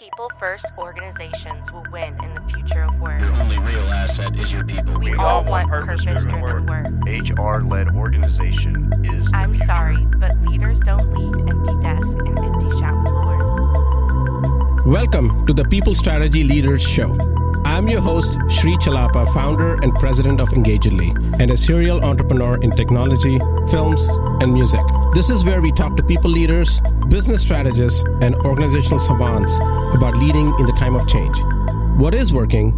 People first organizations will win in the future of work. Your only real asset is your people. We, all want purpose driven work. HR led organization is. I'm future. sorry, but leaders don't lead empty desks and empty shop floors. Welcome to the People Strategy Leaders Show. I'm your host, Sri Chellappa, founder and president of Engagedly, and a serial entrepreneur in technology, films, and music. This is where we talk to people leaders, business strategists, and organizational savants about leading in the time of change. What is working,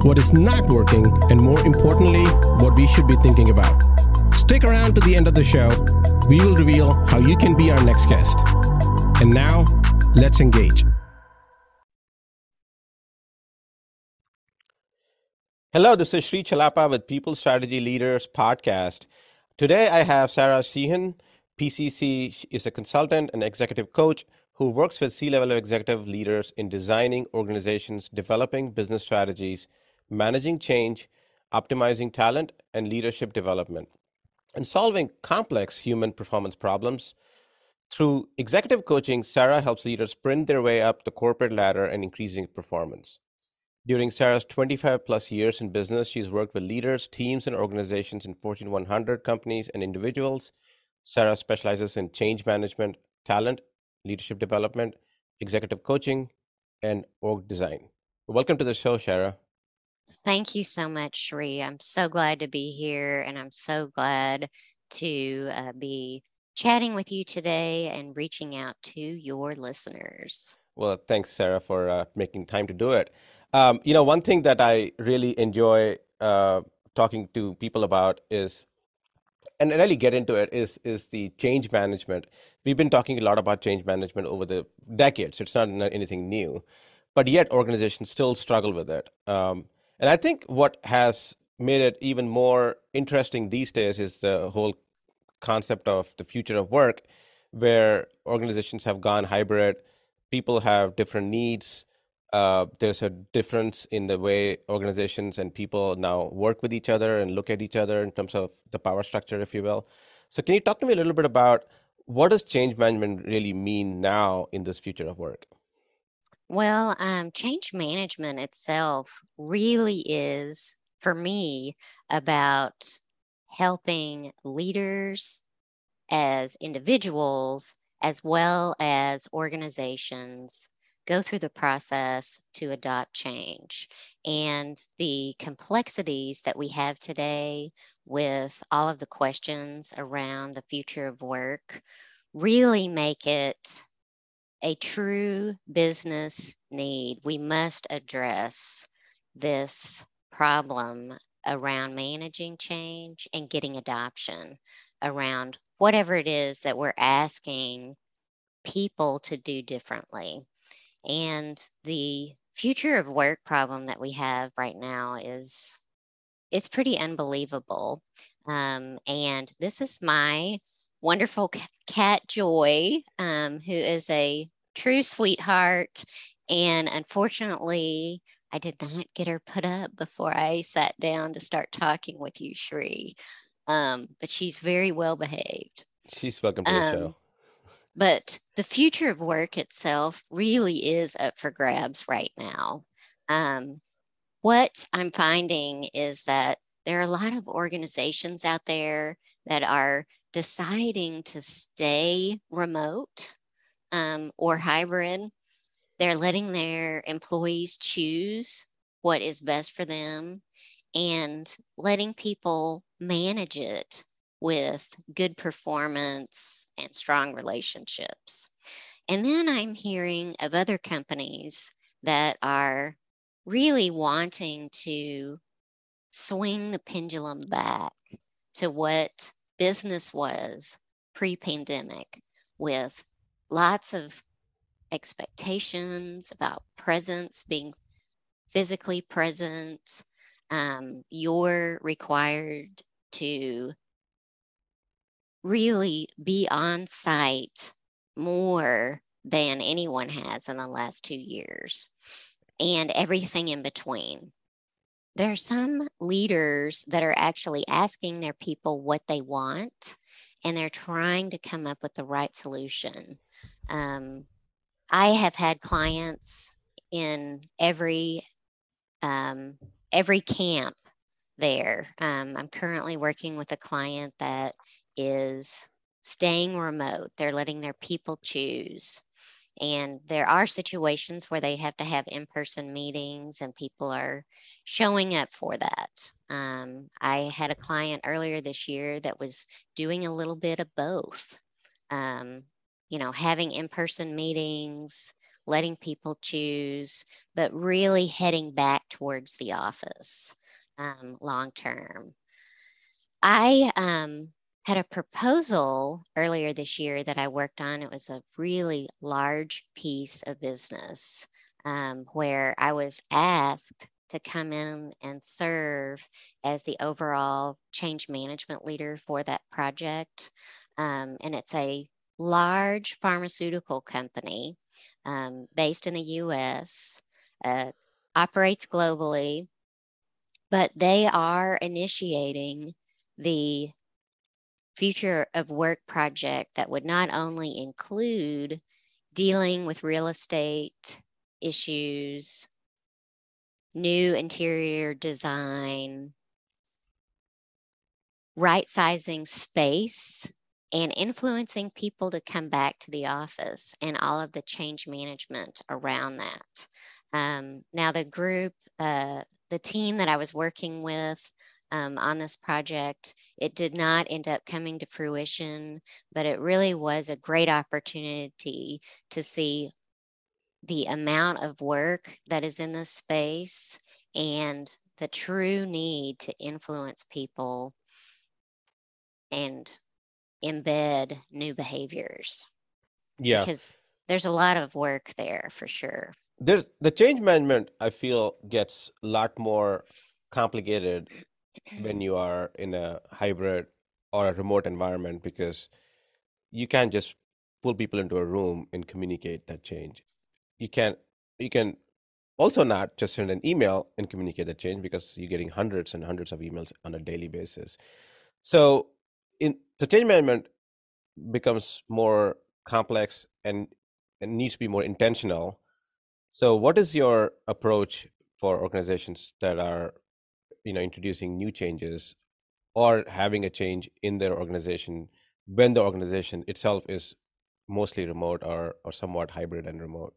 what is not working, and more importantly, what we should be thinking about. Stick around to the end of the show. We will reveal how you can be our next guest. And now, let's engage. Hello, this is Sri Chellappa with People Strategy Leaders podcast. Today I have Sara Sheehan. PCC is a consultant and executive coach who works with C level executive leaders in designing organizations, developing business strategies, managing change, optimizing talent and leadership development, and solving complex human performance problems. Through executive coaching, Sara helps leaders sprint their way up the corporate ladder and increasing performance. During Sara's 25 plus years in business, she's worked with leaders, teams, and organizations in Fortune 100 companies and individuals. Sara specializes in change management, talent, leadership development, executive coaching, and org design. Welcome to the show, Sara. Thank you so much, Sri. I'm so glad to be here, and I'm so glad to uh, be chatting with you today and reaching out to your listeners. Well, thanks, Sara, for uh, making time to do it. Um, you know, one thing that I really enjoy uh, talking to people about is, and really get into it, is is the change management. We've been talking a lot about change management over the decades. It's not anything new, but yet organizations still struggle with it. Um, and I think what has made it even more interesting these days is the whole concept of the future of work, where organizations have gone hybrid. People have different needs. Uh, there's a difference in the way organizations and people now work with each other and look at each other in terms of the power structure, if you will. So, can you talk to me a little bit about what does change management really mean now in this future of work? Well, um, change management itself really is, for me, about helping leaders as individuals as well as organizations go through the process to adopt change. And the complexities that we have today with all of the questions around the future of work really make it a true business need. We must address this problem around managing change and getting adoption around whatever it is that we're asking people to do differently. And the future of work problem that we have right now is it's pretty unbelievable. Um, and this is my wonderful cat Joy, um, who is a true sweetheart. And unfortunately, I did not get her put up before I sat down to start talking with you, Sri. Um, but she's very well behaved. She's welcome to the show. But the future of work itself really is up for grabs right now. Um, what I'm finding is that there are a lot of organizations out there that are deciding to stay remote um, or hybrid. They're letting their employees choose what is best for them and letting people manage it with good performance and strong relationships. And then I'm hearing of other companies that are really wanting to swing the pendulum back to what business was pre pandemic with lots of expectations about presence, being physically present. Um, you're required to really be on site more than anyone has in the last two years and everything in between. There are some leaders that are actually asking their people what they want and they're trying to come up with the right solution. Um, I have had clients in every um, every camp there. Um, I'm currently working with a client that is staying remote. They're letting their people choose. And there are situations where they have to have in person meetings, and people are showing up for that. Um, I had a client earlier this year that was doing a little bit of both. Um, you know, having in person meetings, letting people choose, but really heading back towards the office um, long term. I um, had a proposal earlier this year that I worked on. It was a really large piece of business um, where I was asked to come in and serve as the overall change management leader for that project. Um, and it's a large pharmaceutical company um, based in the US, uh, operates globally, but they are initiating the future of work project that would not only include dealing with real estate issues, new interior design, right sizing space and influencing people to come back to the office and all of the change management around that. Um, now, the group, uh, the team that I was working with um, on this project, it did not end up coming to fruition, but it really was a great opportunity to see the amount of work that is in this space and the true need to influence people and embed new behaviors. Yeah. Because there's a lot of work there for sure. There's the change management I feel gets a lot more complicated when you are in a hybrid or a remote environment because you can't just pull people into a room and communicate that change. You can you can also not just send an email and communicate that change because you're getting hundreds and hundreds of emails on a daily basis. So in so change management becomes more complex and, and needs to be more intentional. So what is your approach for organizations that are you know introducing new changes or having a change in their organization when the organization itself is mostly remote or or somewhat hybrid and remote?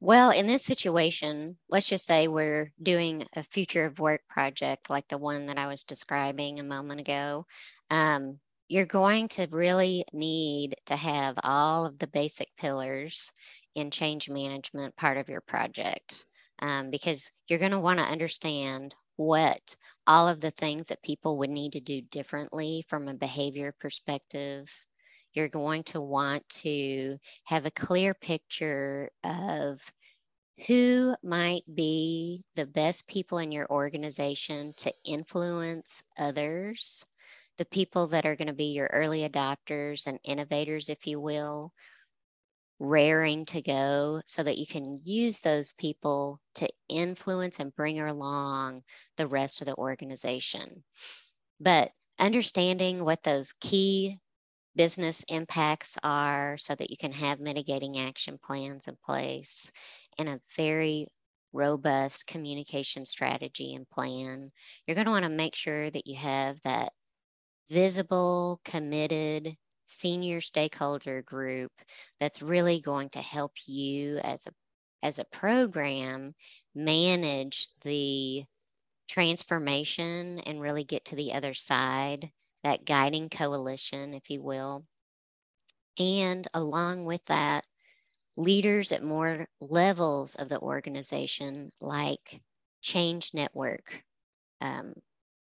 Well in this situation let's just say we're doing a future of work project like the one that i was describing a moment ago um, you're going to really need to have all of the basic pillars in change management part of your project um, because you're going to want to understand what all of the things that people would need to do differently from a behavior perspective. You're going to want to have a clear picture of who might be the best people in your organization to influence others, the people that are going to be your early adopters and innovators, if you will, raring to go so that you can use those people to influence and bring along the rest of the organization. But understanding what those key business impacts are so that you can have mitigating action plans in place and a very robust communication strategy and plan. You're going to want to make sure that you have that visible, committed senior stakeholder group that's really going to help you as a as a program manage the transformation and really get to the other side that guiding coalition if you will. And along with that leaders at more levels of the organization like change network um,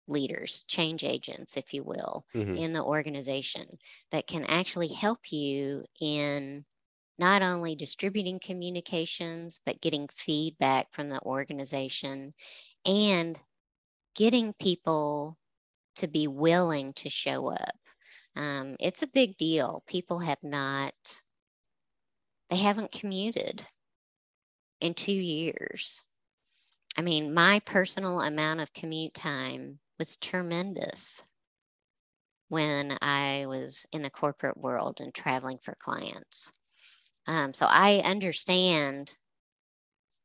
leaders, change agents, if you will, mm-hmm. in the organization that can actually help you in not only distributing communications, but getting feedback from the organization and getting people to be willing to show up. Um, it's a big deal. People have not, they haven't commuted in two years. I mean, my personal amount of commute time was tremendous when I was in the corporate world and traveling for clients. Um, so I understand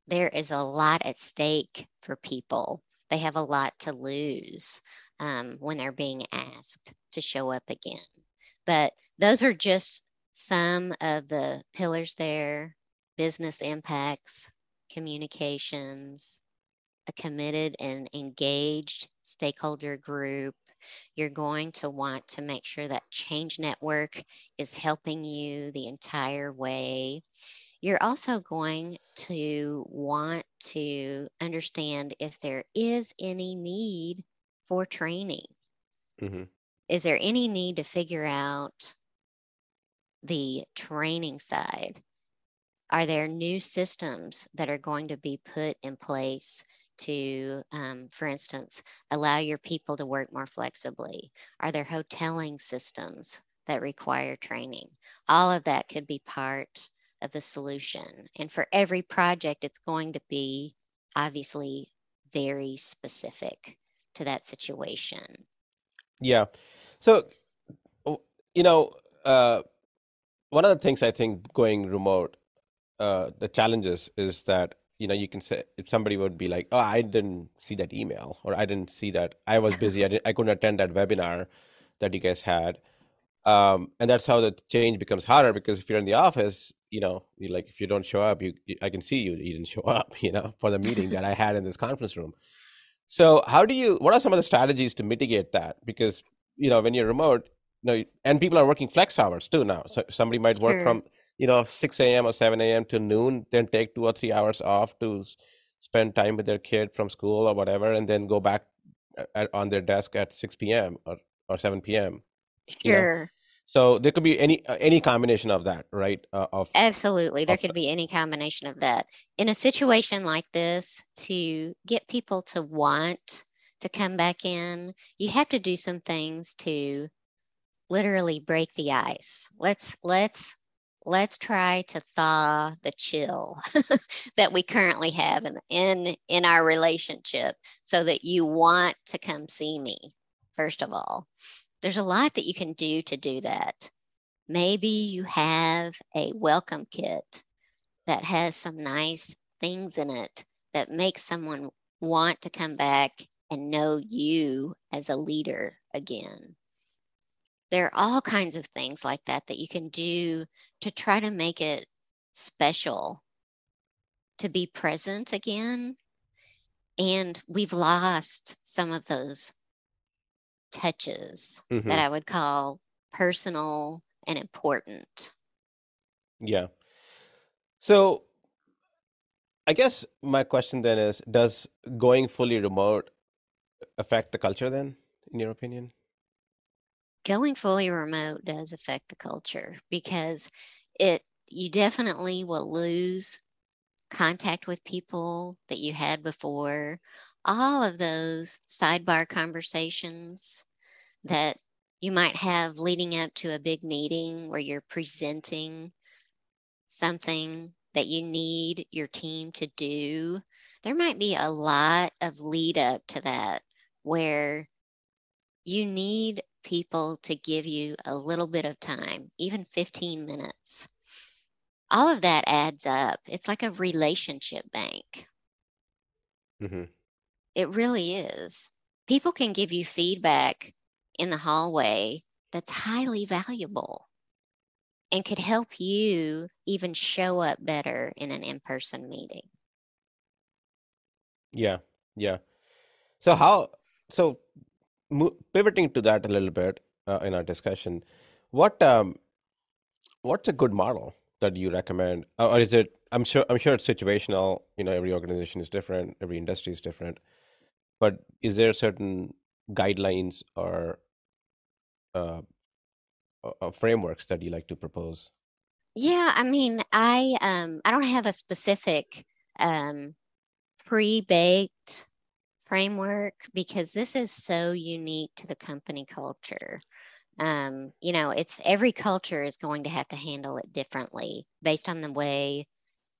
there is a lot at stake for people. They have a lot to lose um, when they're being asked to show up again. But those are just some of the pillars there business impacts, communications, a committed and engaged stakeholder group. You're going to want to make sure that Change Network is helping you the entire way. You're also going to want to understand if there is any need for training. Mm-hmm. Is there any need to figure out the training side? Are there new systems that are going to be put in place to, um, for instance, allow your people to work more flexibly? Are there hoteling systems that require training? All of that could be part of the solution. And for every project, it's going to be obviously very specific to that situation. Yeah. So, you know, uh, one of the things I think going remote, uh, the challenges is that you know you can say if somebody would be like, "Oh, I didn't see that email," or "I didn't see that I was busy, I, I couldn't attend that webinar that you guys had," um, and that's how the change becomes harder because if you're in the office, you know, you like if you don't show up, you, you I can see you you didn't show up, you know, for the meeting that I had in this conference room. So how do you? What are some of the strategies to mitigate that? Because you know when you're remote, you know, and people are working flex hours too now. So somebody might work sure. from you know 6 a.m. or 7 a.m. to noon, then take two or three hours off to spend time with their kid from school or whatever, and then go back uh, at, on their desk at 6 p.m. or or 7 p.m. Sure. know? So there could be any uh, any combination of that, right? Uh, of absolutely, there of, could be any combination of that. In a situation like this, to get people to want to come back in, you have to do some things to literally break the ice. Let's let's let's try to thaw the chill that we currently have in, in in our relationship so that you want to come see me first of all there's a lot that you can do to do that. Maybe you have a welcome kit that has some nice things in it that makes someone want to come back and know you as a leader again. There are all kinds of things like that that you can do to try to make it special to be present again. And we've lost some of those touches mm-hmm. that I would call personal and important. Yeah. So I guess my question then is Does going fully remote affect the culture then, in your opinion? Going fully remote does affect the culture because it you definitely will lose contact with people that you had before all of those sidebar conversations that you might have leading up to a big meeting where you're presenting something that you need your team to do. There might be a lot of lead up to that where you need people to give you a little bit of time, even 15 minutes. All of that adds up. It's like a relationship bank. Mm-hmm. It really is. People can give you feedback in the hallway that's highly valuable and could help you even show up better in an in person meeting. Yeah, yeah. So, how, so mo- pivoting to that a little bit uh, in our discussion, what, um, what's a good model that you recommend? Or is it, I'm sure, I'm sure it's situational, you know, every organization is different, every industry is different but is there certain guidelines or uh, uh, frameworks that you like to propose? Yeah, I mean, I um, I don't have a specific um, pre-baked framework because this is so unique to the company culture. Um, you know, it's every culture is going to have to handle it differently based on the way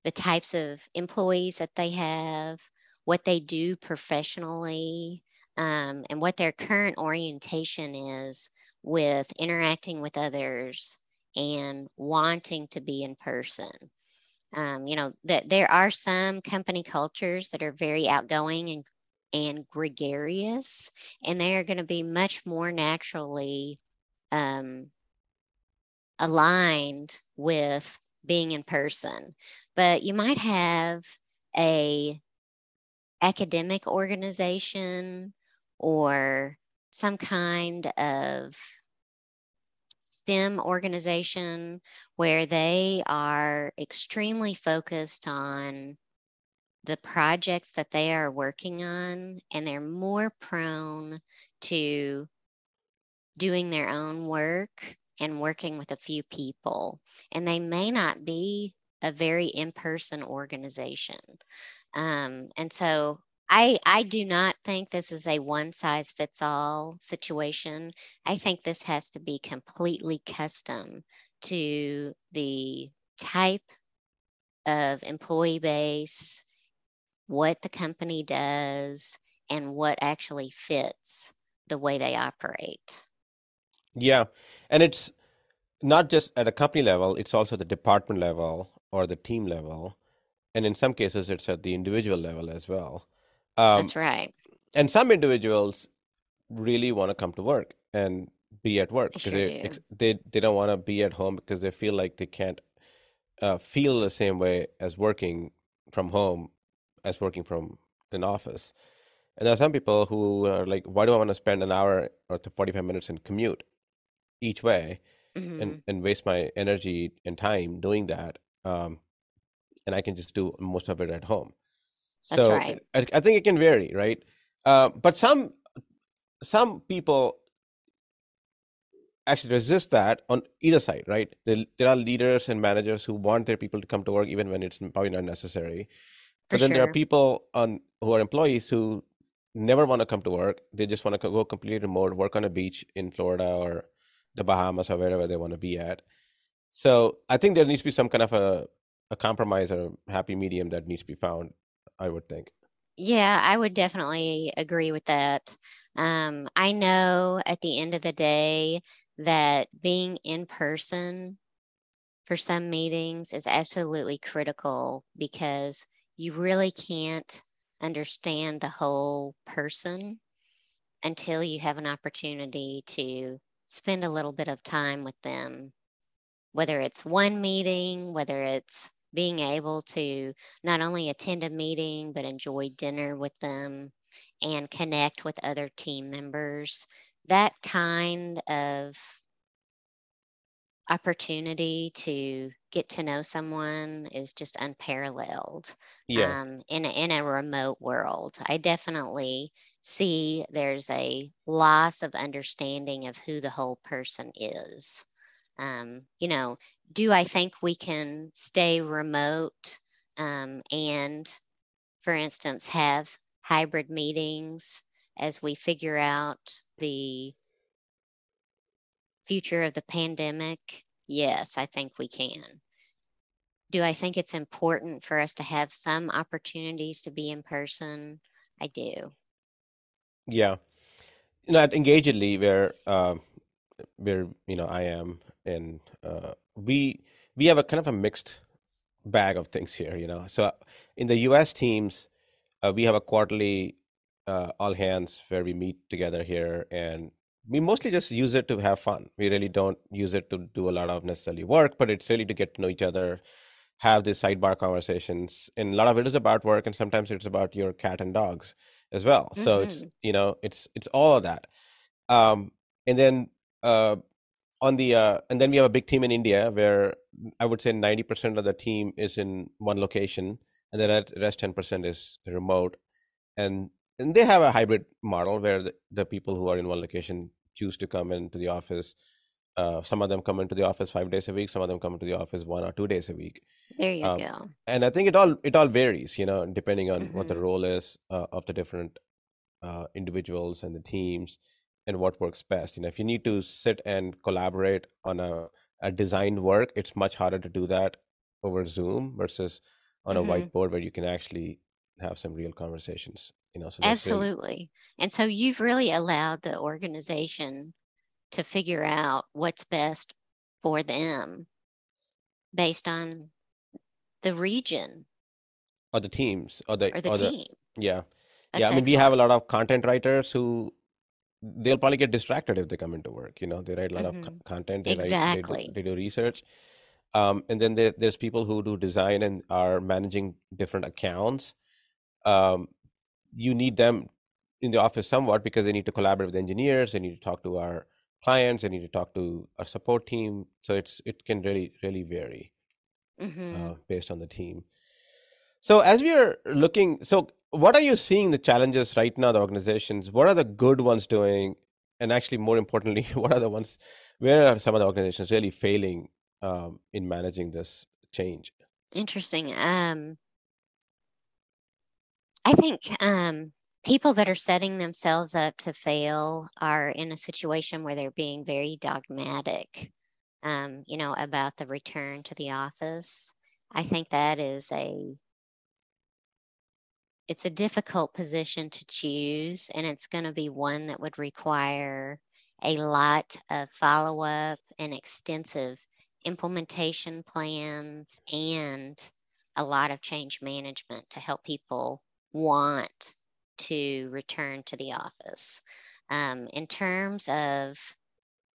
the types of employees that they have, what they do professionally, um, and what their current orientation is with interacting with others and wanting to be in person. Um, you know, that there are some company cultures that are very outgoing and and gregarious, and they are going to be much more naturally um, aligned with being in person. But you might have a academic organization or some kind of STEM organization where they are extremely focused on the projects that they are working on and they're more prone to doing their own work and working with a few people. And they may not be a very in person organization. Um, and so I, I do not think this is a one size fits all situation. I think this has to be completely custom to the type of employee base, what the company does, and what actually fits the way they operate. Yeah. And it's not just at a company level, it's also the department level or the team level. And in some cases, it's at the individual level as well. Um, That's right. And some individuals really want to come to work and be at work because they, do. they they don't want to be at home because they feel like they can't uh, feel the same way as working from home as working from an office. And there are some people who are like, why do I want to spend an hour or 45 minutes in commute each way hmm and, and waste my energy and time doing that? Um, and I can just do most of it at home. That's So right. I, I think it can vary, right? Uh, but some some people actually resist that on either side, right? There, there are leaders and managers who want their people to come to work even when it's probably not necessary. But then there are people on who are employees who never want to come to work. They just want to go completely remote, work on a beach in Florida or the Bahamas or wherever they want to be at. So I think there needs to be some kind of a, a compromise or a happy medium that needs to be found, I would think. Yeah, I would definitely agree with that. Um, I know at the end of the day that being in person for some meetings is absolutely critical because you really can't understand the whole person until you have an opportunity to spend a little bit of time with them, whether it's one meeting, whether it's being able to not only attend a meeting, but enjoy dinner with them and connect with other team members. That kind of opportunity to get to know someone is just unparalleled Yeah. um, in, a, in a remote world. I definitely see there's a loss of understanding of who the whole person is. Um, you know, do I think we can stay remote um, and, for instance, have hybrid meetings as we figure out the future of the pandemic? Yes, I think we can. Do I think it's important for us to have some opportunities to be in person? I do. Yeah. You know, at Engagedly, where uh, where you know I am, and uh, we we have a kind of a mixed bag of things here. You know, so in the U.S. teams, uh, we have a quarterly uh, all hands where we meet together here, and we mostly just use it to have fun. We really don't use it to do a lot of necessarily work, but it's really to get to know each other, have these sidebar conversations, and a lot of it is about work, and sometimes it's about your cat and dogs as well. So it's hmm you know it's it's all of that. Um, and then uh, on the uh, and then we have a big team in India where I would say ninety percent of the team is in one location, and then the rest ten percent is remote, and and they have a hybrid model where the, the people who are in one location choose to come into the office. Uh, some of them come into the office five days a week. Some of them come into the office one or two days a week. There you Um, go. and I think it all it all varies, you know, depending on what the hmm role is uh, of the different uh, individuals and the teams and what works best. You know, if you need to sit and collaborate on a, a designed work, it's much harder to do that over Zoom versus on a hmm whiteboard where you can actually have some real conversations. You know, so Absolutely. And so you've really allowed the organization to figure out what's best for them based on the region or the teams or the or the or team. the yeah That's yeah i mean we have a lot of content writers who they'll probably get distracted if they come into work you know they write a lot of co- Mhm. content they write they do, Exactly. they do research um, and then there, there's people who do design and are managing different accounts um, you need them in the office somewhat because they need to collaborate with engineers they need to talk to our clients they need to talk to our support team so it's it can really really vary hmm uh, based on the team. So as we are looking so what are you seeing the challenges right now the organizations? What are the good ones doing? And actually more importantly what are the ones where are some of the organizations really failing um, in managing this change? Interesting. Um, I think um, people that are setting themselves up to fail are in a situation where they're being very dogmatic, um, you know, about the return to the office. I think that is a it's a difficult position to choose, and it's going to be one that would require a lot of follow up and extensive implementation plans and a lot of change management to help people want to return to the office. Um, in terms of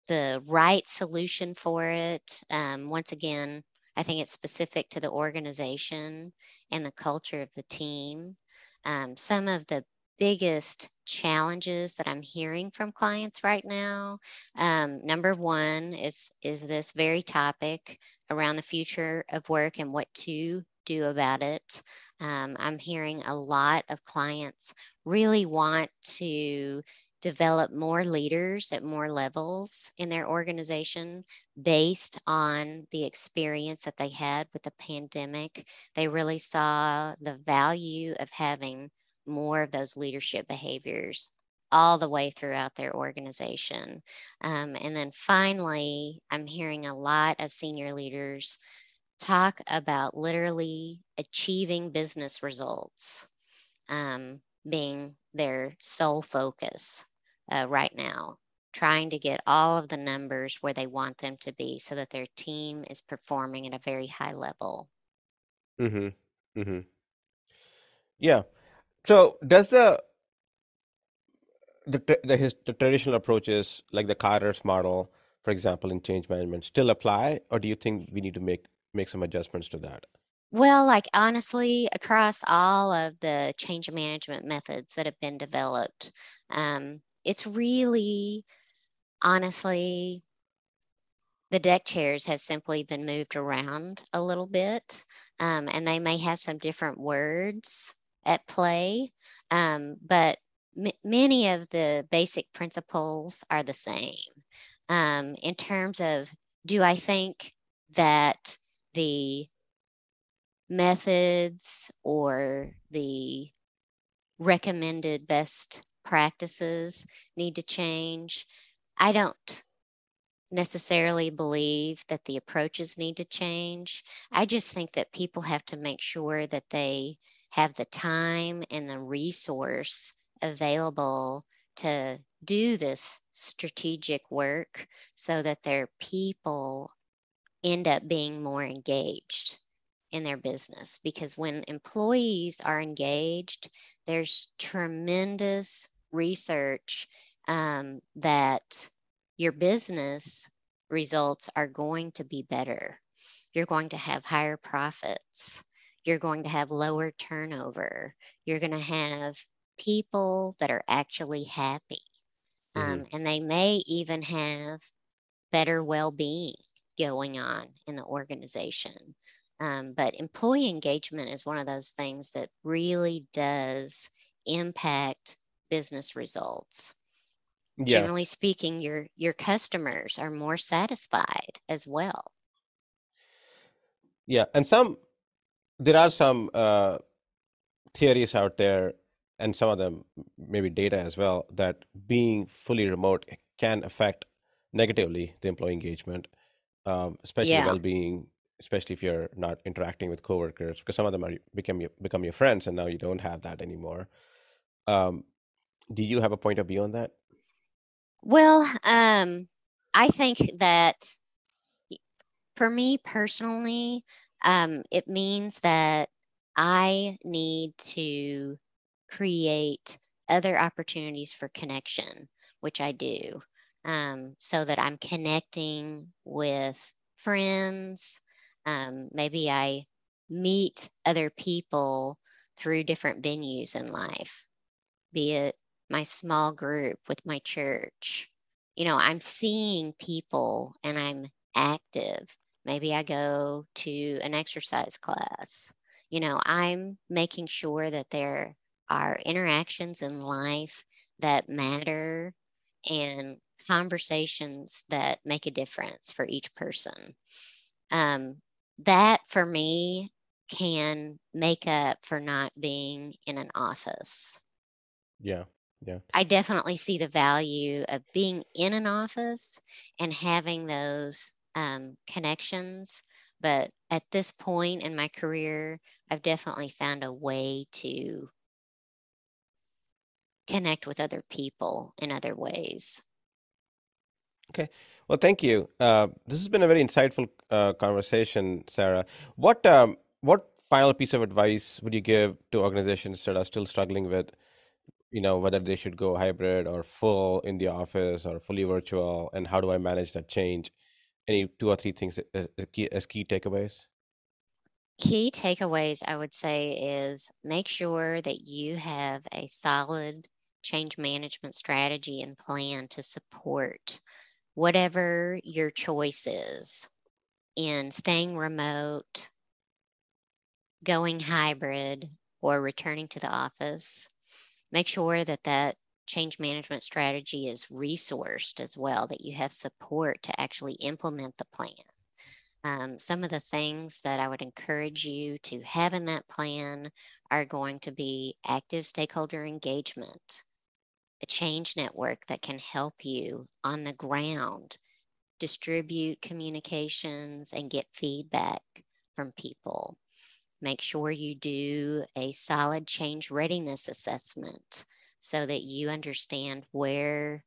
the right solution for it, um, once again, I think it's specific to the organization and the culture of the team. Um, some of the biggest challenges that I'm hearing from clients right now, um, number one is is this very topic around the future of work and what to do about it. Um, I'm hearing a lot of clients really want to develop more leaders at more levels in their organization based on the experience that they had with the pandemic. They really saw the value of having more of those leadership behaviors all the way throughout their organization. Um, and then finally, I'm hearing a lot of senior leaders talk about literally achieving business results um, being their sole focus uh, right now, trying to get all of the numbers where they want them to be so that their team is performing at a very high level. mm-hmm. Mm-hmm. yeah so does the the the, his, the traditional approaches like the Kotter's model, for example, in change management, still apply, or do you think we need to make make some adjustments to that? Well, like honestly, across all of the change management methods that have been developed, um, it's really honestly the deck chairs have simply been moved around a little bit, um, and they may have some different words at play, um, but m- many of the basic principles are the same. Um, in terms of, do I think that the methods or the recommended best practices need to change? I don't necessarily believe that the approaches need to change. I just think that people have to make sure that they have the time and the resource available to do this strategic work so that their people end up being more engaged in their business because when employees are engaged there's tremendous research um, that your business results are going to be better. You're going to have higher profits. You're going to have lower turnover. You're going to have people that are actually happy. Mhm. Um, and they may even have better well being going on in the organization. Um, but employee engagement is one of those things that really does impact business results. Yeah, generally speaking your your customers are more satisfied as well. Yeah, and some there are some uh, theories out there, and some of them maybe data as well, that being fully remote can affect negatively the employee engagement, um, especially yeah well-being, especially if you're not interacting with coworkers, because some of them are become your, become your friends, and now you don't have that anymore. Um, do you have a point of view on that? well um i think that for me personally Um, it means that I need to create other opportunities for connection, which I do, um, so that I'm connecting with friends. Um, maybe I meet other people through different venues in life, be it my small group with my church. You know, I'm seeing people and I'm active. Maybe I go to an exercise class. You know, I'm making sure that there are interactions in life that matter and conversations that make a difference for each person. Um, that for me can make up for not being in an office. Yeah. Yeah. I definitely see the value of being in an office and having those um, connections. But at this point in my career, I've definitely found a way to connect with other people in other ways. Okay. Well, thank you. Uh, this has been a very insightful uh, conversation, Sara. What um, what final piece of advice would you give to organizations that are still struggling with, you know, whether they should go hybrid or full in the office or fully virtual, and how do I manage that change? Any two or three things as key, as key takeaways? Key takeaways, I would say, is make sure that you have a solid change management strategy and plan to support whatever your choice is in staying remote, going hybrid, or returning to the office. Make sure that that change management strategy is resourced as well, that you have support to actually implement the plan. Um, some of the things that I would encourage you to have in that plan are going to be active stakeholder engagement, a change network that can help you on the ground distribute communications and get feedback from people. Make sure you do a solid change readiness assessment so that you understand where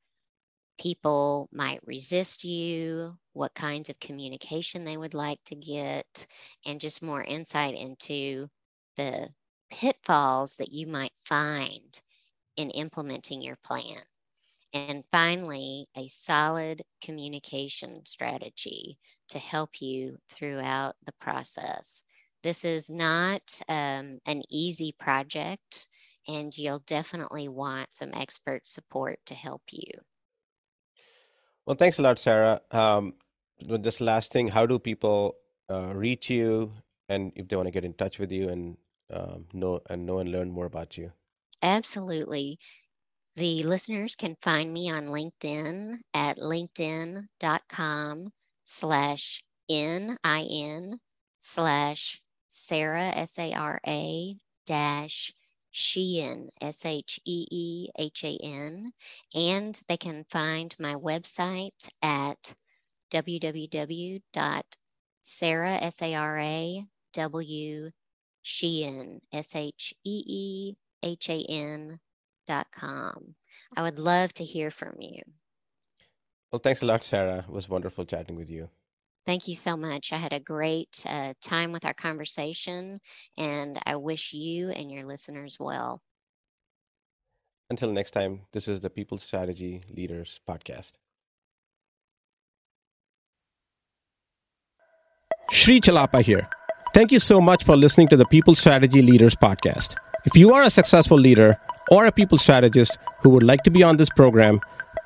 people might resist you, what kinds of communication they would like to get, and just more insight into the pitfalls that you might find in implementing your plan. And finally, a solid communication strategy to help you throughout the process. This is not um, an easy project, and you'll definitely want some expert support to help you. Well, thanks a lot, Sara. Um, this last thing, how do people uh, reach you, and if they want to get in touch with you and um, know and know and learn more about you? Absolutely. The listeners can find me on LinkedIn at linkedin.com slash N-I-N slash Sara, S-A-R-A dash Sheehan, S H E E H A N. And they can find my website at www.sara, S A R A W Sheehan, S H E E H A N dot com. I would love to hear from you. Well, thanks a lot, Sara. It was wonderful chatting with you. Thank you so much. I had a great uh, time with our conversation, and I wish you and your listeners well. Until next time, this is the People Strategy Leaders Podcast. Sri Chellappa here. Thank you so much for listening to the People Strategy Leaders Podcast. If you are a successful leader or a people strategist who would like to be on this program,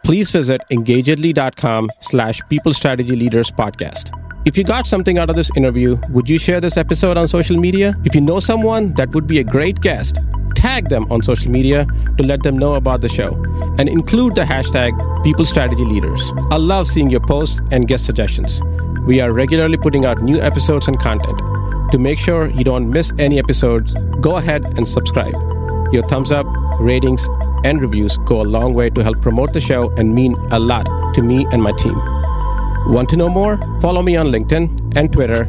please visit engagedly.com slash people strategy leaders podcast. If you got something out of this interview, would you share this episode on social media? If you know someone that would be a great guest, tag them on social media to let them know about the show and include the hashtag People Strategy Leaders. I love seeing your posts and guest suggestions. We are regularly putting out new episodes and content. To make sure you don't miss any episodes, go ahead and subscribe. Your thumbs up, ratings, and reviews go a long way to help promote the show and mean a lot to me and my team. Want to know more? Follow me on LinkedIn and Twitter